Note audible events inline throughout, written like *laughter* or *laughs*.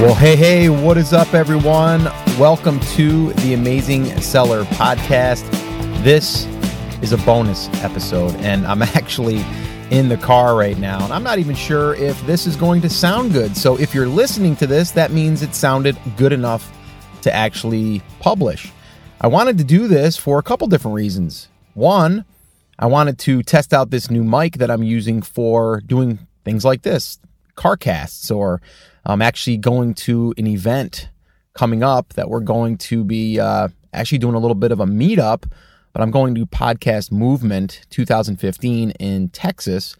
Well, hey, hey, what is up, everyone? Welcome to the Amazing Seller Podcast. This is a bonus episode, and I'm *laughs* actually in the car right now, and I'm not even sure if this is going to sound good. So, if you're listening to this, that means it sounded good enough to actually publish. I wanted to do this for a couple different reasons. One, I wanted to test out this new mic that I'm using for doing things like this car casts or I'm actually going to an event coming up that we're going to be uh, actually doing a little bit of a meetup, but I'm going to Podcast Movement 2015 in Texas.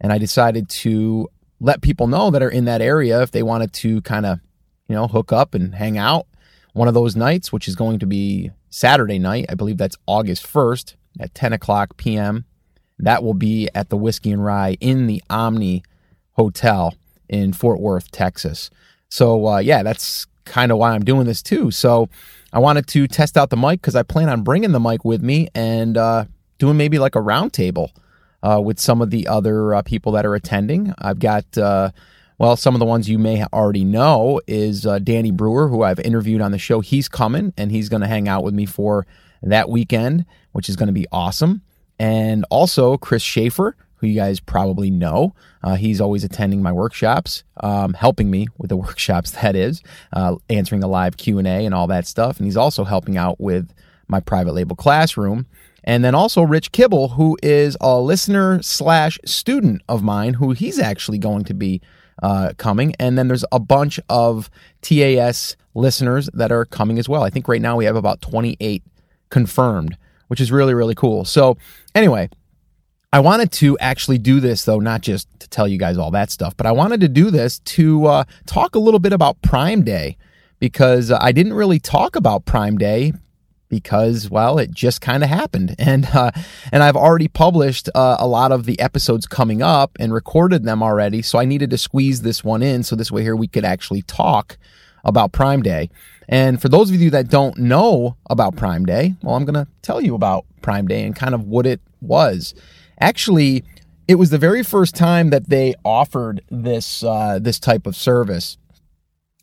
And I decided to let people know that are in that area if they wanted to kind of, you know, hook up and hang out one of those nights, which is going to be Saturday night. I believe that's August 1st at 10 o'clock p.m. That will be at the Whiskey and Rye in the Omni Hotel in Fort Worth, Texas. So, uh, yeah, that's kind of why I'm doing this too. So, I wanted to test out the mic because I plan on bringing the mic with me and uh, doing maybe like a roundtable uh, with some of the other uh, people that are attending. I've got, uh, well, some of the ones you may already know is uh, Danny Brewer, who I've interviewed on the show. He's coming and he's going to hang out with me for that weekend, which is going to be awesome. And also Chris Schaefer, who you guys probably know. Uh, he's always attending my workshops, um, helping me with the *laughs* workshops. That is uh, answering the live Q and A and all that stuff. And he's also helping out with my private label classroom. And then also Rich Kibble, who is a listener slash student of mine, who he's actually going to be uh, coming. And then there's a bunch of TAS listeners that are coming as well. I think right now we have about 28 confirmed, which is really, really cool. So, anyway, I wanted to actually do this, though, not just to tell you guys all that stuff, but I wanted to do this to uh, talk a little bit about Prime Day because uh, I didn't really talk about Prime Day because well it just kind of happened. *laughs* And uh, and I've already published uh, a lot of the episodes coming up and recorded them already so I needed to squeeze this one in so this way here we could actually talk about Prime Day. And for those of you that don't know about Prime Day well I'm going to tell you about Prime Day and kind of what it was Actually, it was the very first time that they offered this uh, this type of service,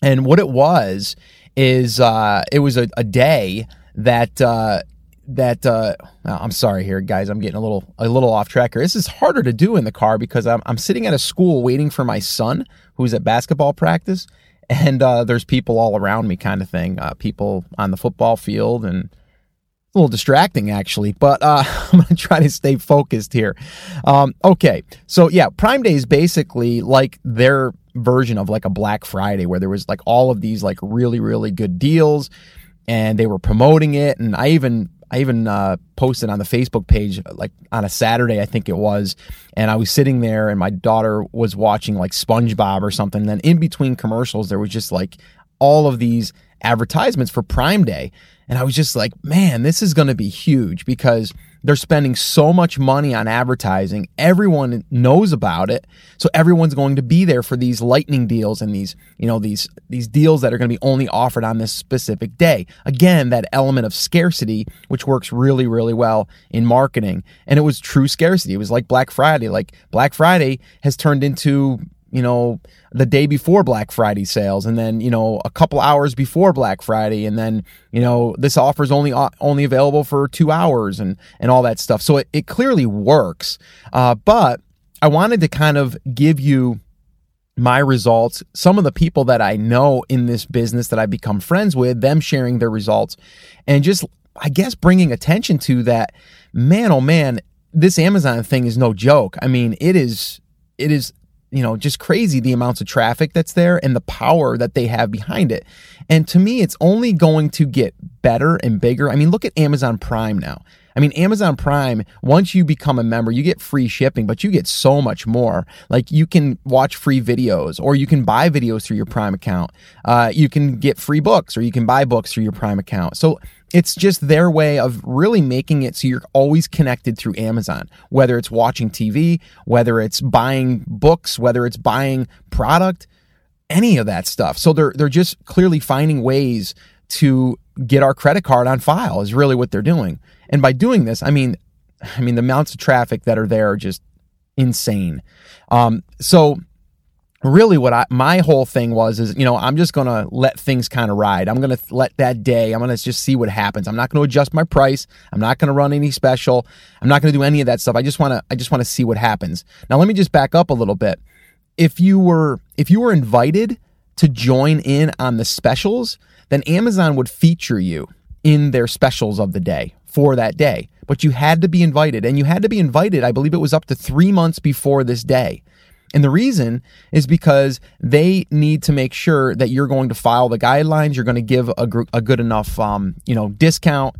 and what it was is uh, it was a, a day that uh, that uh, I'm sorry here, guys. I'm getting a little a little off track here. This is harder to do in the car because I'm I'm sitting at a school waiting for my son who's at basketball practice, and uh, there's people all around me, kind of thing. Uh, people on the football field and a little distracting actually, but uh, *laughs* I'm going to try to stay focused here. Um, okay, so yeah, Prime Day is basically like their version of like a Black Friday, where there was like all of these like really really good deals, and they were promoting it. And I even I even uh, posted on the Facebook page like on a Saturday, I think it was, and I was sitting there, and my daughter was watching like SpongeBob or something. And then in between commercials, there was just like all of these advertisements for Prime Day. And I was just like, man, this is going to be huge because they're spending so much money on advertising. Everyone knows about it. So everyone's going to be there for these lightning deals and these, you know, these these deals that are going to be only offered on this specific day. Again, that element of scarcity which works really really well in marketing. And it was true scarcity. It was like Black Friday. Like Black Friday has turned into you know, the day before Black Friday sales, and then you know a couple hours before Black Friday, and then you know this offer is only uh, only available for two hours, and and all that stuff. So it, it clearly works, uh, but I wanted to kind of give you my results, some of the people that I know in this business that I've become friends with, them sharing their results, and just I guess bringing attention to that. Man, oh man, this Amazon thing is no joke. I mean, it is it is you know, just crazy the amounts of traffic that's there and the power that they have behind it. And to me, it's only going to get better and bigger. I mean, look at Amazon Prime now. I mean, Amazon Prime, once you become a member, you get free shipping, but you get so much more. Like you can watch free videos or you can buy videos through your Prime account. Uh, you can get free books or you can buy books through your Prime account. So it's just their way of really making it so you're always connected through Amazon, whether it's watching TV, whether it's buying books, whether it's buying product, any of that stuff. So they're they're just clearly finding ways to get our credit card on file is really what they're doing. And by doing this, I mean I mean the amounts of traffic that are there are just insane. Um, so really what I my whole thing was is you know I'm just gonna let things kind of ride. I'm gonna let that day. I'm gonna just see what happens. I'm not gonna adjust my price. I'm not gonna run any special. I'm not gonna do any of that stuff. I just wanna I just wanna see what happens. Now let me just back up a little bit. If you were if you were invited to join in on the specials, then Amazon would feature you in their specials of the day for that day. But you had to be invited, and you had to be invited. I believe it was up to three months before this day. And the reason is because they need to make sure that you're going to file the guidelines, you're going to give a, gr- a good enough, um, you know, discount,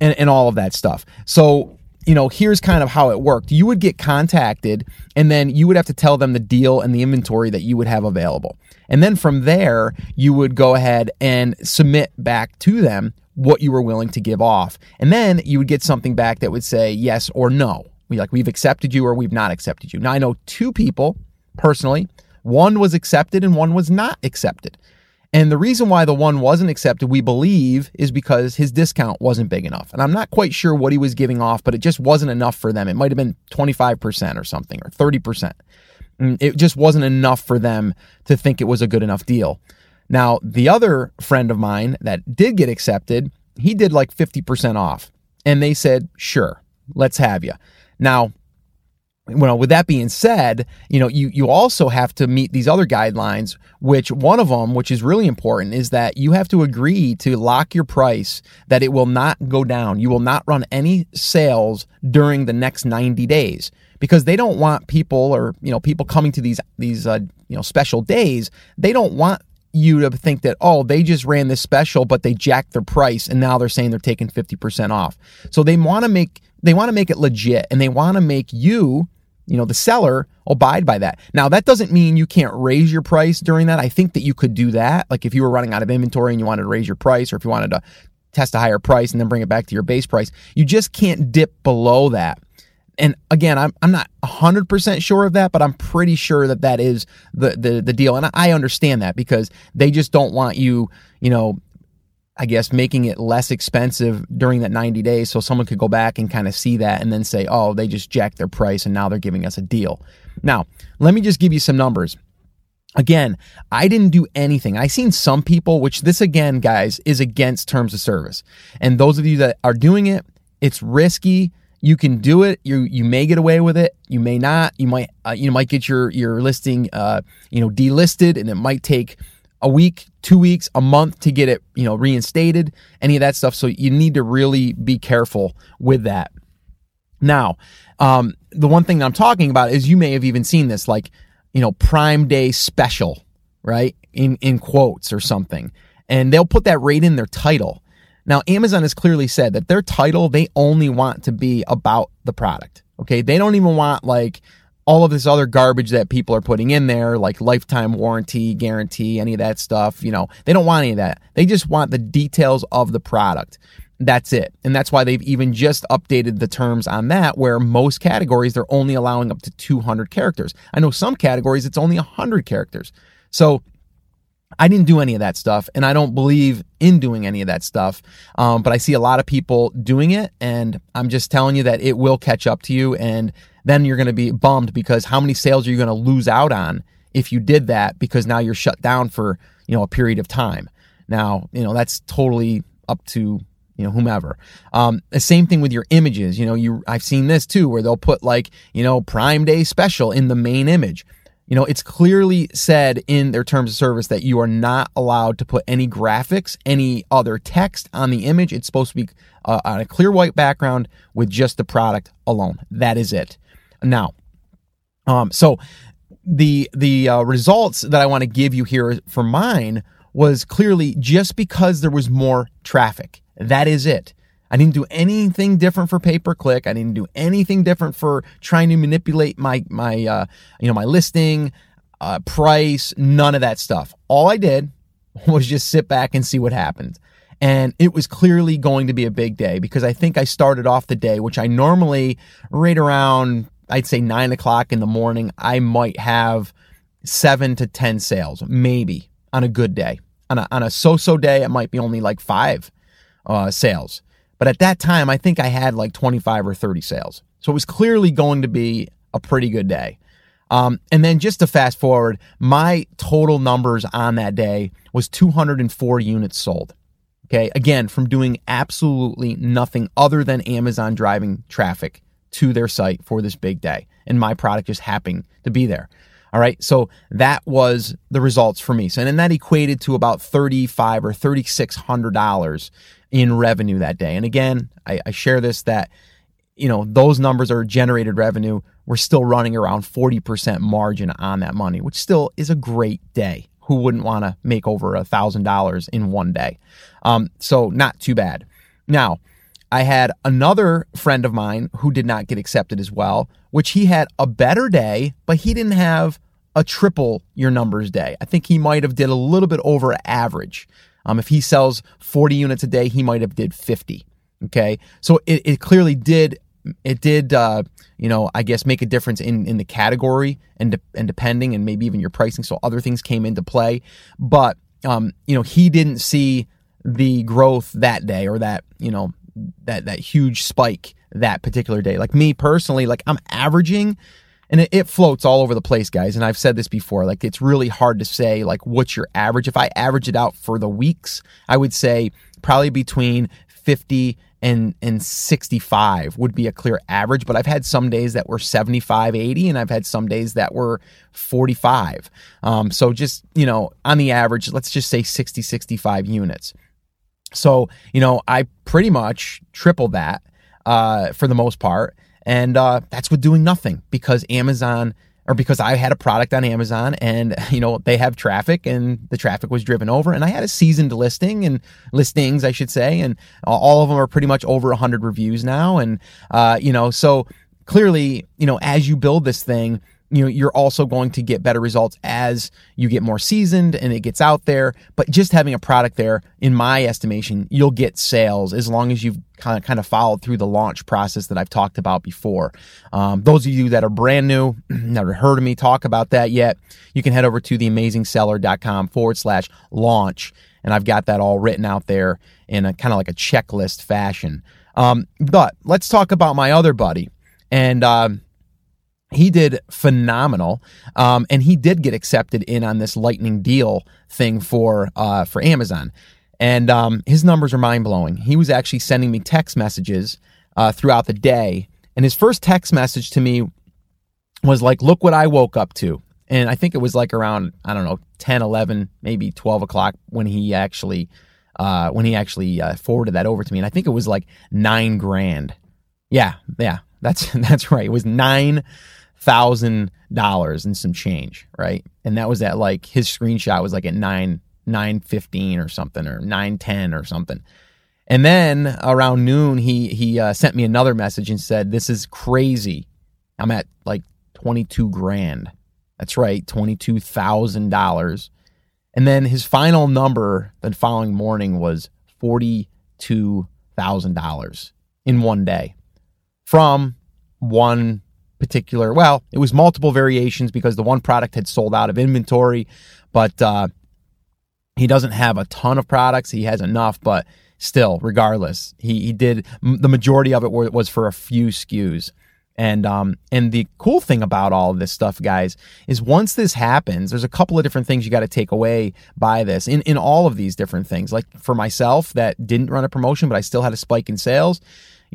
and, and all of that stuff. So, you know, here's kind of how it worked. You would get contacted, and then you would have to tell them the deal and the inventory that you would have available. And then from there, you would go ahead and submit back to them what you were willing to give off. And then you would get something back that would say yes or no we like we've accepted you or we've not accepted you. Now I know two people personally. One was accepted and one was not accepted. And the reason why the one wasn't accepted, we believe, is because his discount wasn't big enough. And I'm not quite sure what he was giving off, but it just wasn't enough for them. It might have been 25% or something or 30%. Mm, it just wasn't enough for them to think it was a good enough deal. Now, the other friend of mine that did get accepted, he did like 50% off. And they said, sure, let's have you. Now, well, with that being said, you know, you, you also have to meet these other guidelines, which one of them, which is really important, is that you have to agree to lock your price that it will not go down. You will not run any sales during the next 90 days because they don't want people or, you know, people coming to these, these, uh, you know, special days. They don't want you to think that, oh, they just ran this special, but they jacked their price and now they're saying they're taking 50% off. So they want to make they want to make it legit and they want to make you, you know, the seller abide by that. Now, that doesn't mean you can't raise your price during that. I think that you could do that. Like if you were running out of inventory and you wanted to raise your price or if you wanted to test a higher price and then bring it back to your base price, you just can't dip below that. And again, I'm, I'm not 100% sure of that, but I'm pretty sure that that is the, the, the deal. And I understand that because they just don't want you, you know, I guess making it less expensive during that 90 days so someone could go back and kind of see that and then say, oh, they just jacked their price and now they're giving us a deal. Now, let me just give you some numbers. Again, I didn't do anything. I seen some people, which this again, guys, is against terms of service. And those of you that are doing it, it's risky. You can do it. You you may get away with it. You may not. You might uh, you might get your your listing uh, you know delisted, and it might take a week, two weeks, a month to get it, you know, reinstated, any of that stuff. So you need to really be careful with that. Now, um, the one thing that I'm talking about is you may have even seen this, like, you know, Prime Day special, right? In in quotes or something, and they'll put that right in their title. Now, Amazon has clearly said that their title they only want to be about the product. Okay, they don't even want like all of this other garbage that people are putting in there, like lifetime warranty, guarantee, any of that stuff. You know, they don't want any of that. They just want the details of the product. That's it. And that's why they've even just updated the terms on that, where most categories they're only allowing up to 200 characters. I know some categories it's only 100 characters. So I didn't do any of that stuff, and I don't believe in doing any of that stuff. Um, but I see a lot of people doing it, and I'm just telling you that it will catch up to you. And then you're going to be bummed because how many sales are you going to lose out on if you did that because now you're shut down for, you know, a period of time. Now, you know, that's totally up to you know whomever um, the same thing with your images you know you i've seen this too where they'll put like you know prime day special in the main image you know it's clearly said in their terms of service that you are not allowed to put any graphics any other text on the image it's supposed to be uh, on a clear white background with just the product alone that is it now, um, so the the uh, results that I want to give you here for mine was clearly just because there was more traffic. That is it. I didn't do anything different for pay per click. I didn't do anything different for trying to manipulate my my uh, you know my listing uh, price. None of that stuff. All I did *laughs* was just sit back and see what happened. And it was clearly going to be a big day because I think I started off the day, which I normally right around I'd say nine o'clock in the morning, I might have seven to 10 sales, maybe on a good day. On a, on a so so day, it might be only like five uh, sales. But at that time, I think I had like 25 or 30 sales. So it was clearly going to be a pretty good day. Um, and then just to fast forward, my total numbers on that day was 204 units sold. Okay. Again, from doing absolutely nothing other than Amazon driving traffic to their site for this big day. And my product just happened to be there. All right. So that was the results for me. So, and then that equated to about 35 or $3,600 in revenue that day. And again, I, I share this that, you know, those numbers are generated revenue. We're still running around 40% margin on that money, which still is a great day. Who wouldn't want to make over a thousand dollars in one day? Um, so not too bad. Now, I had another friend of mine who did not get accepted as well, which he had a better day, but he didn't have a triple your numbers day. I think he might have did a little bit over average. Um, if he sells 40 units a day, he might have did 50. Okay. So it, it clearly did, it did, uh, you know, I guess make a difference in, in the category and, de- and depending and maybe even your pricing. So other things came into play, but, um, you know, he didn't see the growth that day or that, you know, that, that huge spike that particular day. Like me personally, like I'm averaging and it, it, floats all over the place guys. And i've said this before like it's really hard to say like what's your average. If i average it out for the weeks i would say probably between 50 and and 65 would be a clear average. But i've had some days that were 75 80 and i've had some days that were 45 um, so just you know on the average let's just say 60 65 units so you know i pretty much tripled that uh, for the most part. And uh, that's with doing nothing because Amazon or because I had a product on Amazon and *laughs* you know they have traffic and the traffic was driven over and I had a seasoned listing and listings I should say. And all of them are pretty much over 100 reviews now. And uh, you know so clearly you know as you build this thing you know you're also going to get better results as you get more seasoned and it gets out there. But just having a product there in my estimation you'll get sales as long as you've kind of kind of followed through the launch process that I've talked about before. Um, those of you that are brand new *clears throat* never heard of me talk about that yet you can head over to theamazingseller.com forward slash launch and I've got that all written out there in a kind of like a checklist fashion. Um, but let's talk about my other buddy. And um, he did phenomenal, um, and he did get accepted in on this lightning deal thing for uh, for Amazon, and um, his numbers are mind blowing. He was actually sending me text messages uh, throughout the day, and his first text message to me was like, "Look what I woke up to," and I think it was like around I don't know 10, 11, maybe twelve o'clock when he actually uh, when he actually uh, forwarded that over to me, and I think it was like nine grand. Yeah, yeah, that's *laughs* that's right. It was nine thousand dollars and some change, right? And that was at like his screenshot was like at nine nine fifteen or something or nine ten or something. And then around noon, he he uh, sent me another message and said, "This is crazy. I'm at like twenty two grand. That's right, twenty two thousand dollars." And then his final number the following morning was forty two thousand dollars in one day from one particular, well, it was multiple variations because the one product had sold out of inventory, but uh, he doesn't have a ton of products. He has enough, but still, regardless, he, he did the majority of it was for a few SKUs. And um and the cool thing about all of this stuff, guys, is once this happens, there's a couple of different things you got to take away by this in in all of these different things. Like for myself, that didn't run a promotion, but I still had a spike in sales,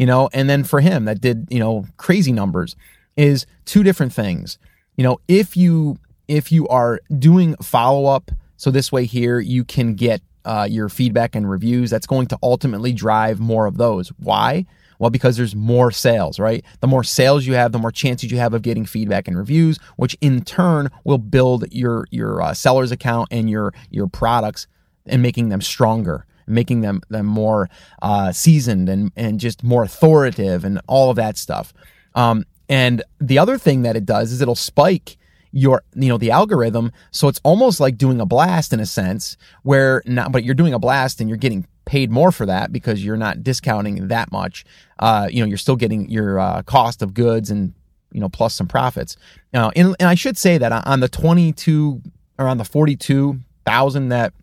you know, and then for him that did you know crazy numbers is two different things. You know, if you if you are doing follow up, so this way here you can get uh, your feedback and reviews. That's going to ultimately drive more of those. Why? Well, because there's more sales, right? The more sales you have, the more chances you have of getting feedback and reviews, which in turn will build your your uh, seller's account and your your products and making them stronger, making them them more uh, seasoned and and just more authoritative and all of that stuff. Um, and the other thing that it does is it'll spike your you know the algorithm. So it's almost like doing a blast in a sense where not but you're doing a blast and you're getting paid more for that because you're not discounting that much. Uh, you know you're still getting your uh, cost of goods and you know plus some profits. Now and, and i should say that on the 22 around the 42000 that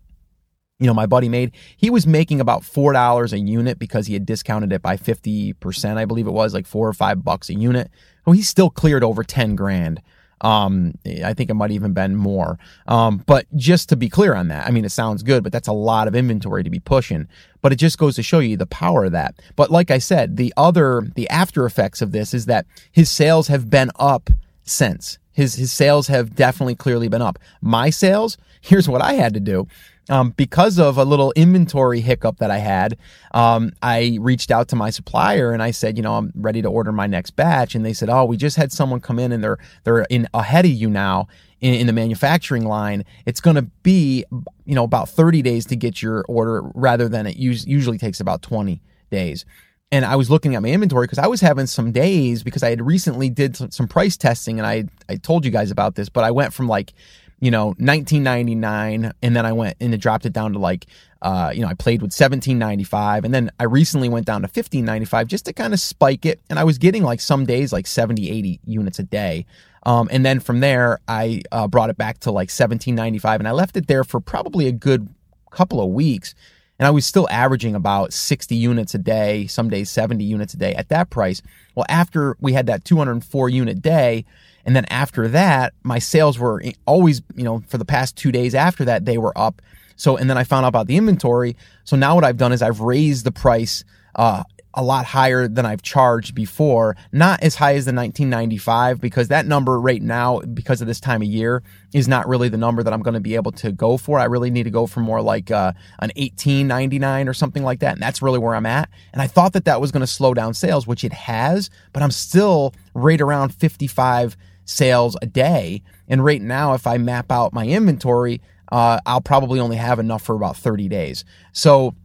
you know, my buddy made, he was making about $4 a unit because he had discounted it by 50%, I believe it was, like four or five bucks a unit. Well, he still cleared over 10 grand Um, I think it might even been more. Um, but just to be clear on that, I mean, it sounds good, but that's a lot of inventory to be pushing. But it just goes to show you the power of that. But like I said, the other, the after effects of this is that his sales have been up since. His his sales have definitely clearly been up. My sales, here's what I had to do. Um, because of a little inventory hiccup that I had, um, I reached out to my supplier and I said, you know, I'm ready to order my next batch. And they said, oh, we just had someone come in and they're they're in ahead of you now in, in the manufacturing line. It's going to be, you know, about 30 days to get your order rather than it us- usually takes about 20 days and I was looking at my inventory because I was having some days because I had recently did some, price testing and I I told you guys about this, but I went from like you know 1999 and then I went and it dropped it down to like uh, you know I played with 1795 and then I recently went down to 1595 just to kind of spike it and I was getting like some days like 70 80 units a day. Um, and then from there I uh, brought it back to like 1795 and I left it there for probably a good couple of weeks and I was still averaging about 60 units a day, some days 70 units a day at that price. Well, after we had that 204 unit day, and then after that, my sales were always, you know, for the past two days after that, they were up. So, and then I found out about the inventory. So now what I've done is I've raised the price uh, a lot higher than I've charged before. Not as high as the 1995 because that number right now, because of this time of year, is not really the number that I'm going to be able to go for. I really need to go for more like uh, an 1899 or something like that, and that's really where I'm at. And I thought that that was going to slow down sales, which it has, but I'm still right around 55 sales a day. And right now, if I map out my inventory, uh, I'll probably only have enough for about 30 days. So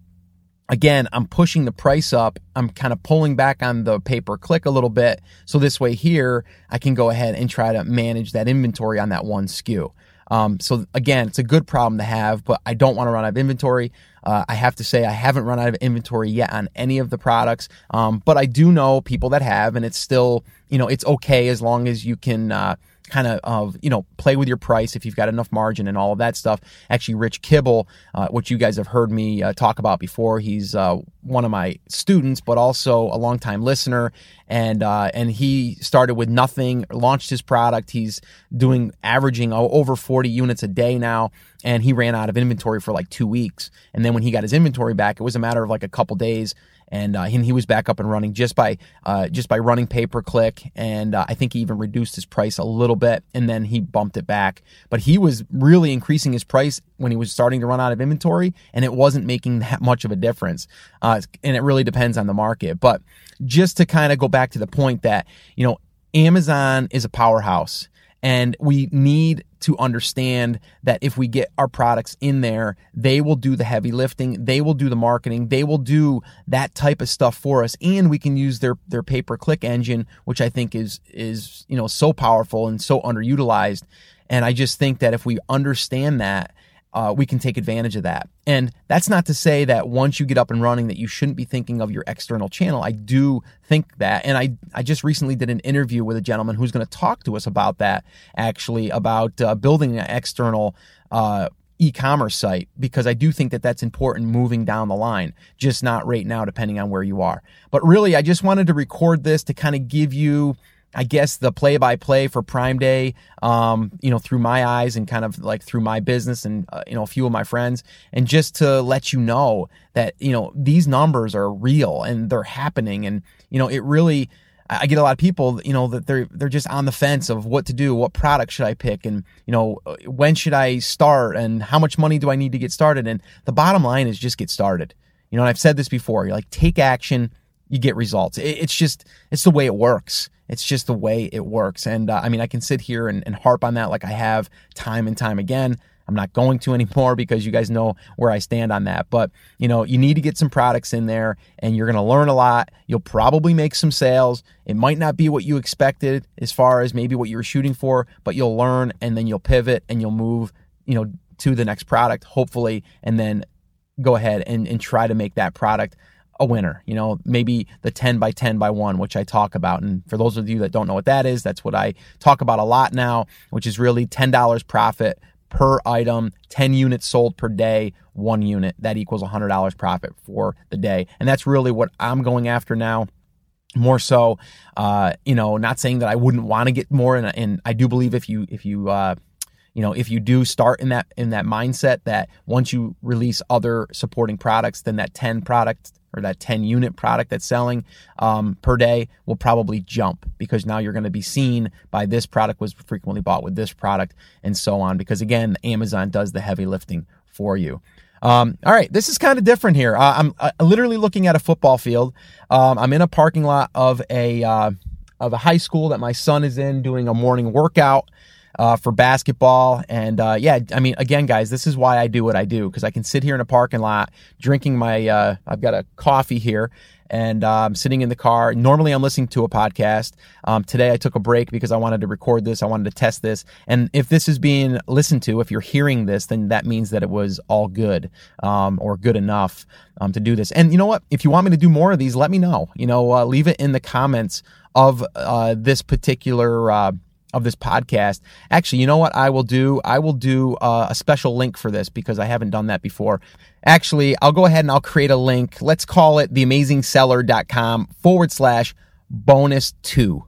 again, I'm pushing the price up. I'm kind of pulling back on the pay per click a little bit. So this way here, I can go ahead and try to manage that inventory on that one SKU. Um, so again, it's a good problem to have, but I don't want to run out of inventory. Uh, I have to say I haven't run out of inventory yet on any of the products, um, but I do know people that have, and it's still, you know, it's okay as long as you can. Uh, kind of, of you know play with your price if you've got enough margin and all of that stuff. Actually, Rich Kibble, uh, which you guys have heard me uh, talk about before, he's uh, one of my students, but also a longtime listener, and uh, and he started with nothing, launched his product. He's doing averaging over 40 units a day now, and he ran out of inventory for like two weeks. And then when he got his inventory back, it was a matter of like a couple days and uh, he, he, was back up and running just by uh, just by running pay per click, and uh, I think he even reduced his price a little bit, and then he bumped it back. But he was really increasing his price when he was starting to run out of inventory, and it wasn't making that much of a difference. Uh, and it really depends on the market. But just to kind of go back to the point that you know Amazon is a powerhouse and we need to understand that if we get our products in there, they will do the heavy lifting, they will do the marketing, they will do that type of stuff for us, and we can use their their pay per click engine, which I think is is you know so powerful and so underutilized. And I just think that if we understand that uh, we can take advantage of that. And that's not to say that once you get up and running that you shouldn't be thinking of your external channel. I do think that. And I, I just recently did an interview with a gentleman who's going to talk to us about that, actually, about uh, building an external uh, e-commerce site because I do think that that's important moving down the line, just not right now, depending on where you are. But really, I just wanted to record this to kind of give you I guess the play by play for Prime Day, um, you know, through my eyes and kind of like through my business and, uh, you know, a few of my friends. And just to let you know that, you know, these numbers are real and they're happening. And, you know, it really, I get a lot of people, you know, that they're, they're just on the fence of what to do. What product should I pick? And, you know, when should I start? And how much money do I need to get started? And the bottom line is just get started. You know, and I've said this before, you're like, take action, you get results. It's just, it's the way it works. It's just the way it works. And uh, I mean, I can sit here and, and harp on that like I have time and time again. I'm not going to *laughs* anymore because you guys know where I stand on that. But, you know, you need to get some products in there and you're going to learn a lot. You'll probably make some sales. It might not be what you expected as far as maybe what you were shooting for, but you'll learn and then you'll pivot and you'll move, you know, to the next product, hopefully, and then go ahead and, and try to make that product a winner, you know, maybe the 10 by 10 by 1, which I talk about. And for those of you that don't know what that is, that's what I talk about a lot now, which is really $10 profit per item, 10 units sold per day, one unit. That equals $100 profit for the day. And that's really what I'm going after now. more so uh, you know not saying that i wouldn't want to get more and, and i do believe if you if you uh, you know if you do start in that in that mindset that once you release other supporting products then that 10 product or that 10 unit product that's selling um, per day will probably jump because now you're going to be seen by this product was frequently bought with this product and so on because again amazon does the heavy lifting for you um, all right, this is kind of different here. Uh, I'm uh, literally looking at a football field. Um, I'm in a parking lot of a uh, of a high school that my son is in, doing a morning workout uh, for basketball. And uh, yeah, I mean, again, guys, this is why I do what I do because I can sit here in a parking lot drinking my. Uh, I've got a coffee here and I'm um, sitting in the car. Normally, I'm listening to a podcast. Um, today, I took a break because I wanted to record this. I wanted to test this. And if this is being listened to, if you're hearing this, then that means that it was all good um, or good enough um, to do this. And you know what? If you want me to do more of these, let me know. You know, uh, leave it in the comments of uh, this particular. Uh, of this podcast. Actually, you know what I will do? I will do uh, a special link for this because I haven't done that before. Actually, I'll go ahead and I'll create a link. Let's call it theamazingseller.com forward slash bonus two.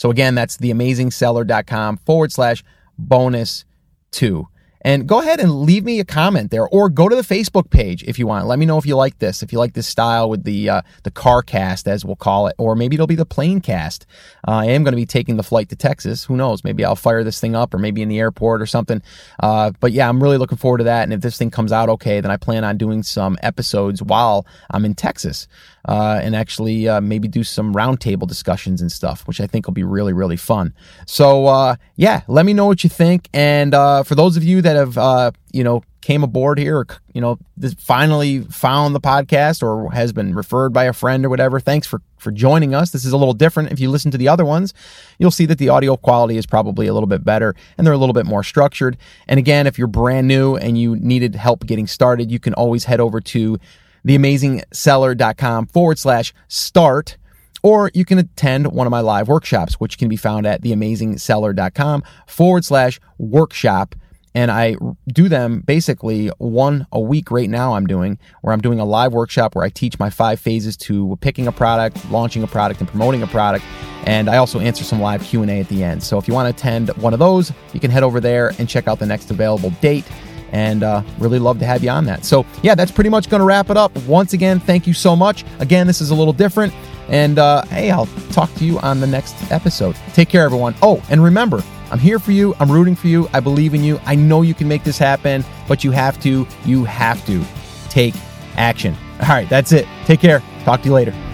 So again, that's theamazingseller.com forward slash bonus two. And go ahead and leave me a comment there, or go to the Facebook page if you want. Let me know if you like this, if you like this style with the uh, the car cast, as we'll call it, or maybe it'll be the plane cast. Uh, I am going to be taking the flight to Texas. Who knows? Maybe I'll fire this thing up, or maybe in the airport or something. Uh, but yeah, I'm really looking forward to that. And if this thing comes out okay, then I plan on doing some episodes while I'm in Texas uh, and actually uh, maybe do some roundtable discussions and stuff, which I think will be really, really fun. So, uh, yeah, let me know what you think. And uh, for those of you that have, uh, you know, came aboard here or, you know, finally found the podcast or has been referred by a friend or whatever, thanks for, for joining us. This is a little different. If you listen to the other ones, you'll see that the audio quality is probably a little bit better and they're a little bit more structured. And again, if you're brand new and you needed help getting started, you can always head over to theamazingseller.com forward slash start. Or you can attend one of my live workshops, which can be found at theamazingseller.com forward slash workshop. And I do them basically one a week right now. I'm doing where I'm doing a live workshop where I teach my five phases to picking a product, launching a product, and promoting a product. And I also answer some live Q and A at the end. So if you want to attend one of those, you can head over there and check out the next available date and uh, really love to have you on that. So, yeah, that's pretty much going to wrap it up. Once again, thank you so much. Again, this is a little different. And uh, hey, I'll talk to you on the next episode. Take care, everyone. Oh, and remember, I'm here for you. I'm rooting for you. I believe in you. I know you can make this happen, but you have to, you have to take action. All right, that's it. Take care. Talk to you later.